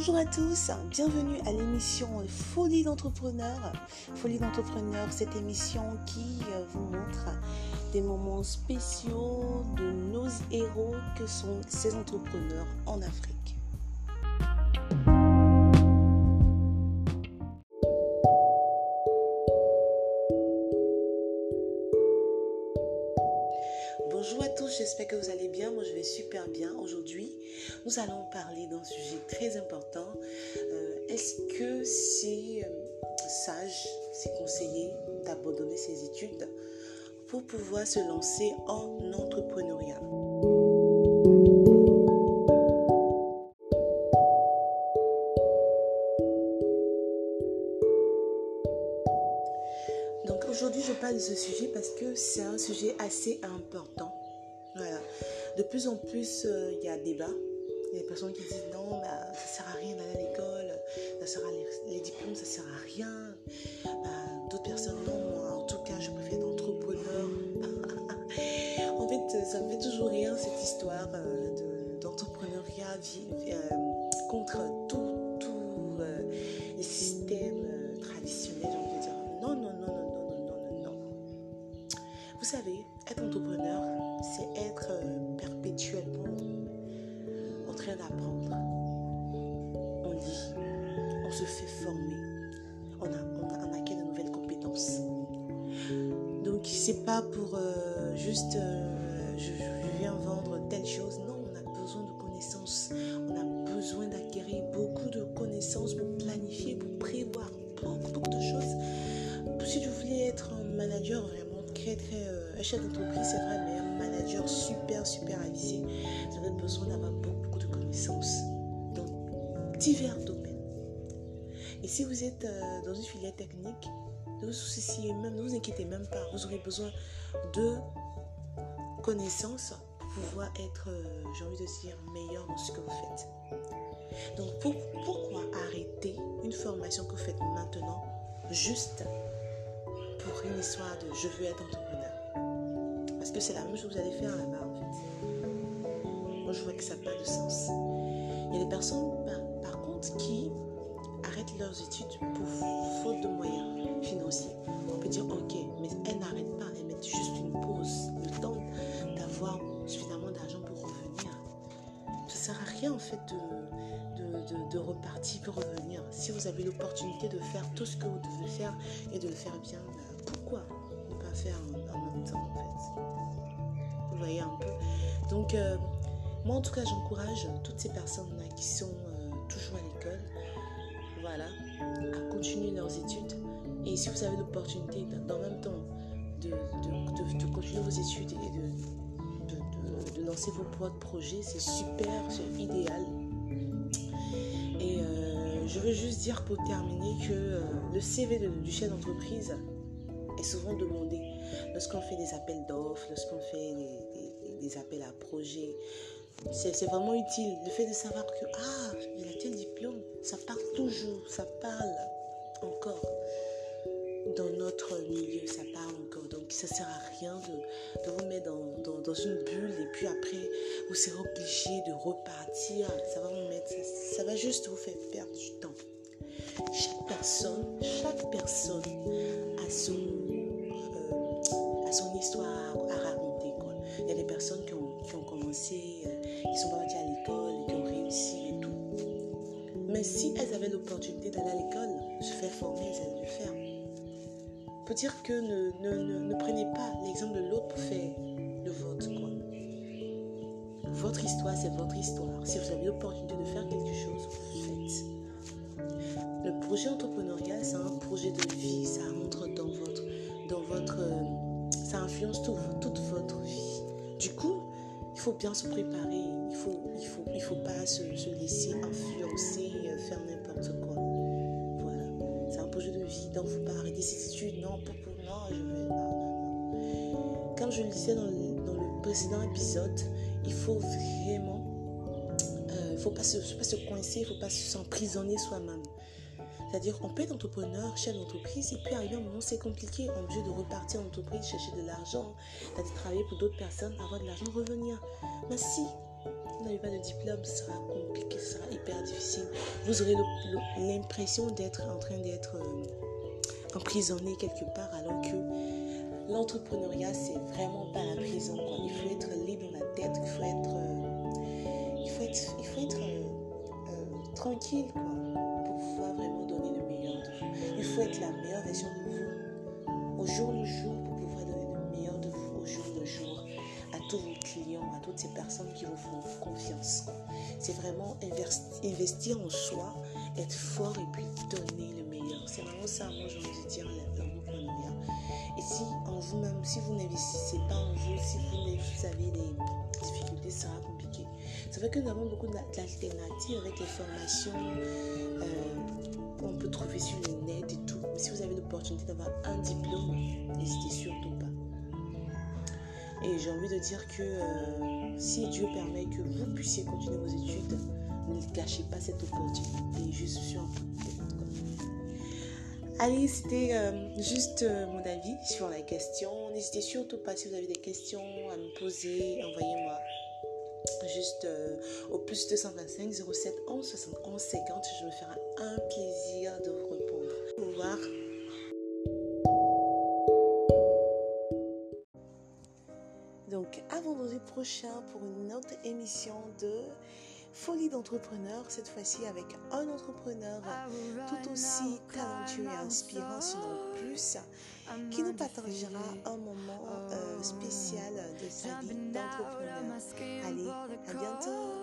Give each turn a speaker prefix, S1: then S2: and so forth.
S1: Bonjour à tous, bienvenue à l'émission Folie d'entrepreneur. Folie d'entrepreneur, cette émission qui euh, vous montre des moments spéciaux de nos héros que sont ces entrepreneurs en Afrique. J'espère que vous allez bien. Moi, je vais super bien. Aujourd'hui, nous allons parler d'un sujet très important. Euh, Est-ce que c'est euh, sage, c'est conseillé d'abandonner ses études pour pouvoir se lancer en entrepreneuriat? Donc aujourd'hui, je parle de ce sujet parce que c'est un sujet assez important de plus en plus, euh, il y a débat. Il y a des personnes qui disent non, bah, ça sert à rien d'aller à l'école, ça sert à les, diplômes, ça sert à rien. Bah, d'autres personnes, non, moi, en tout cas, je préfère être entrepreneur. en fait, ça me fait toujours rire cette histoire euh, d'entrepreneuriat euh, contre tout, tout les systèmes traditionnels, envie dire. Non, non, non, non, non, non, non, non. Vous savez, être entrepreneur, c'est être perpétuellement en train d'apprendre. On lit, on se fait former, on, a, on, acquiert de nouvelles compétences. Donc, c'est pas pour euh, juste euh, je, viens vendre telle chose. Non, on a besoin de connaissances. On a besoin d'acquérir beaucoup de connaissances pour planifier, pour prévoir beaucoup, de choses. Si vous voulez être un manager vraiment très, très. euh, un chef d'entreprise, c'est vrai, un manager super, super avisé, vous avez besoin d'avoir beaucoup, beaucoup de connaissances dans divers domaines. Et si vous êtes euh, dans une filière technique, ne vous souciez même, ne vous inquiétez même pas. Vous aurez besoin de connaissances pour pouvoir être, euh, j'ai envie de dire, meilleur dans ce que vous faites. Donc pour- pourquoi arrêter une formation que vous faites maintenant juste pour une histoire de je veux être entrepreneur Parce que c'est la même chose que vous allez faire là-bas en fait. Moi je vois que ça n'a pas de sens. Il y a des personnes par, par contre qui arrêtent leurs études pour faute de moyens financiers. On peut dire ok, mais elles n'arrêtent pas, elles mettent juste une pause, le temps d'avoir suffisamment d'argent pour revenir. Ça sert à rien en fait de, de, repartir pour revenir. Si vous avez l'opportunité de faire tout ce que vous devez faire et de le faire bien, bah, en, même temps en fait Vous voyez un peu. Donc euh, moi en tout cas j'encourage toutes ces personnes-là qui sont euh, toujours à l'école, voilà, à continuer leurs études. Et si vous avez l'opportunité d'en même temps de, de, de- continuer vos études et de, lancer vos propres projets, c'est super, c'est idéal. Et euh, je veux juste dire pour terminer que le CV du chef d'entreprise souvent demandé lorsqu'on fait des appels d'offres, lorsqu'on fait des, appels à projets. C'est vraiment utile. Le fait de savoir que, ah, il a tel diplôme, ça parle toujours, ça parle encore dans notre milieu, ça parle encore. Donc ça sert à rien de, de vous mettre dans, dans- dans une bulle et puis après vous serez obligé de repartir. Ça va vous mettre, ça, ça va juste vous faire perdre du temps. Chaque personne, chaque personne a son, personnes qui ont, commencé, euh, qui sont pas parties à l'école qui ont réussi et tout. Mais si elles avaient l'opportunité d'aller à l'école, se faire former, elles allaient le faire. Faut dire que ne, ne, ne, ne prenez pas l'exemple de l'autre pour faire le vôtre. Quoi. Votre histoire, c'est votre histoire. Si vous avez l'opportunité de faire quelque chose, vous faites. Le projet entrepreneurial, c'est un projet de vie. Ça rentre dans votre, dans votre, euh, ça influence tout- toute votre vie. Il faut bien se préparer. Il faut, il faut, il faut pas se, se laisser influencer, euh, faire n'importe quoi. Voilà, c'est un projet de vie. Donc, faut pas arrêter ses études. Non, pour, non, je veux, non, non, non. Comme je le disais dans le, dans le précédent épisode, il faut vraiment, euh, il faut pas se, faut pas se coincer, il faut pas s'emprisonner soi-même. C'est-à-dire, on peut être entrepreneur, chef d'entreprise, et puis arriver un moment, c'est compliqué. On est obligé de repartir en entreprise, chercher de l'argent, travailler pour d'autres personnes, avoir de l'argent, revenir. Mais si Vous n'avez pas de diplôme, ce sera compliqué, ce sera hyper difficile. Vous aurez l'impression d'être en train d'être euh, emprisonné quelque part alors que l'entrepreneuriat, c'est vraiment pas la prison. Il faut être libre dans la tête, il faut être, euh, il faut être, il faut être euh, tranquille Il faut être la meilleure version de vous au jour le jour pour pouvoir donner le meilleur de vous au jour le jour à tous vos clients, à toutes ces personnes qui vous font confiance. C'est vraiment investir en soi, être fort et puis donner le meilleur. C'est vraiment ça, moi envie de dire, l'entrepreneuriat. Et si en vous-même, si vous n'investissez pas en vous, si vous, avez des difficultés, ça compliqué. C'est vrai que nous avons beaucoup d'alternatives avec les formations euh, qu'on peut trouver sur le net et tout. Mais si vous avez l'opportunité d'avoir un diplôme, n'hésitez surtout pas. Et j'ai envie de dire que euh, si Dieu permet que vous puissiez continuer vos études, ne gâchez pas cette opportunité. Allez, c'était euh, juste mon avis sur la question. N'hésitez surtout pas si vous avez des questions à me poser, envoyez-moi juste au plus 225 07 11 71 50. Je me ferai un plaisir de vous répondre. Au revoir. Donc, à vendredi prochain pour une autre émission de Folie d'entrepreneur, cette fois-ci avec un entrepreneur tout aussi talentueux et inspirant, sinon plus, qui nous partagera un moment euh, spécial de sa vie d'entrepreneur. Allez, à bientôt!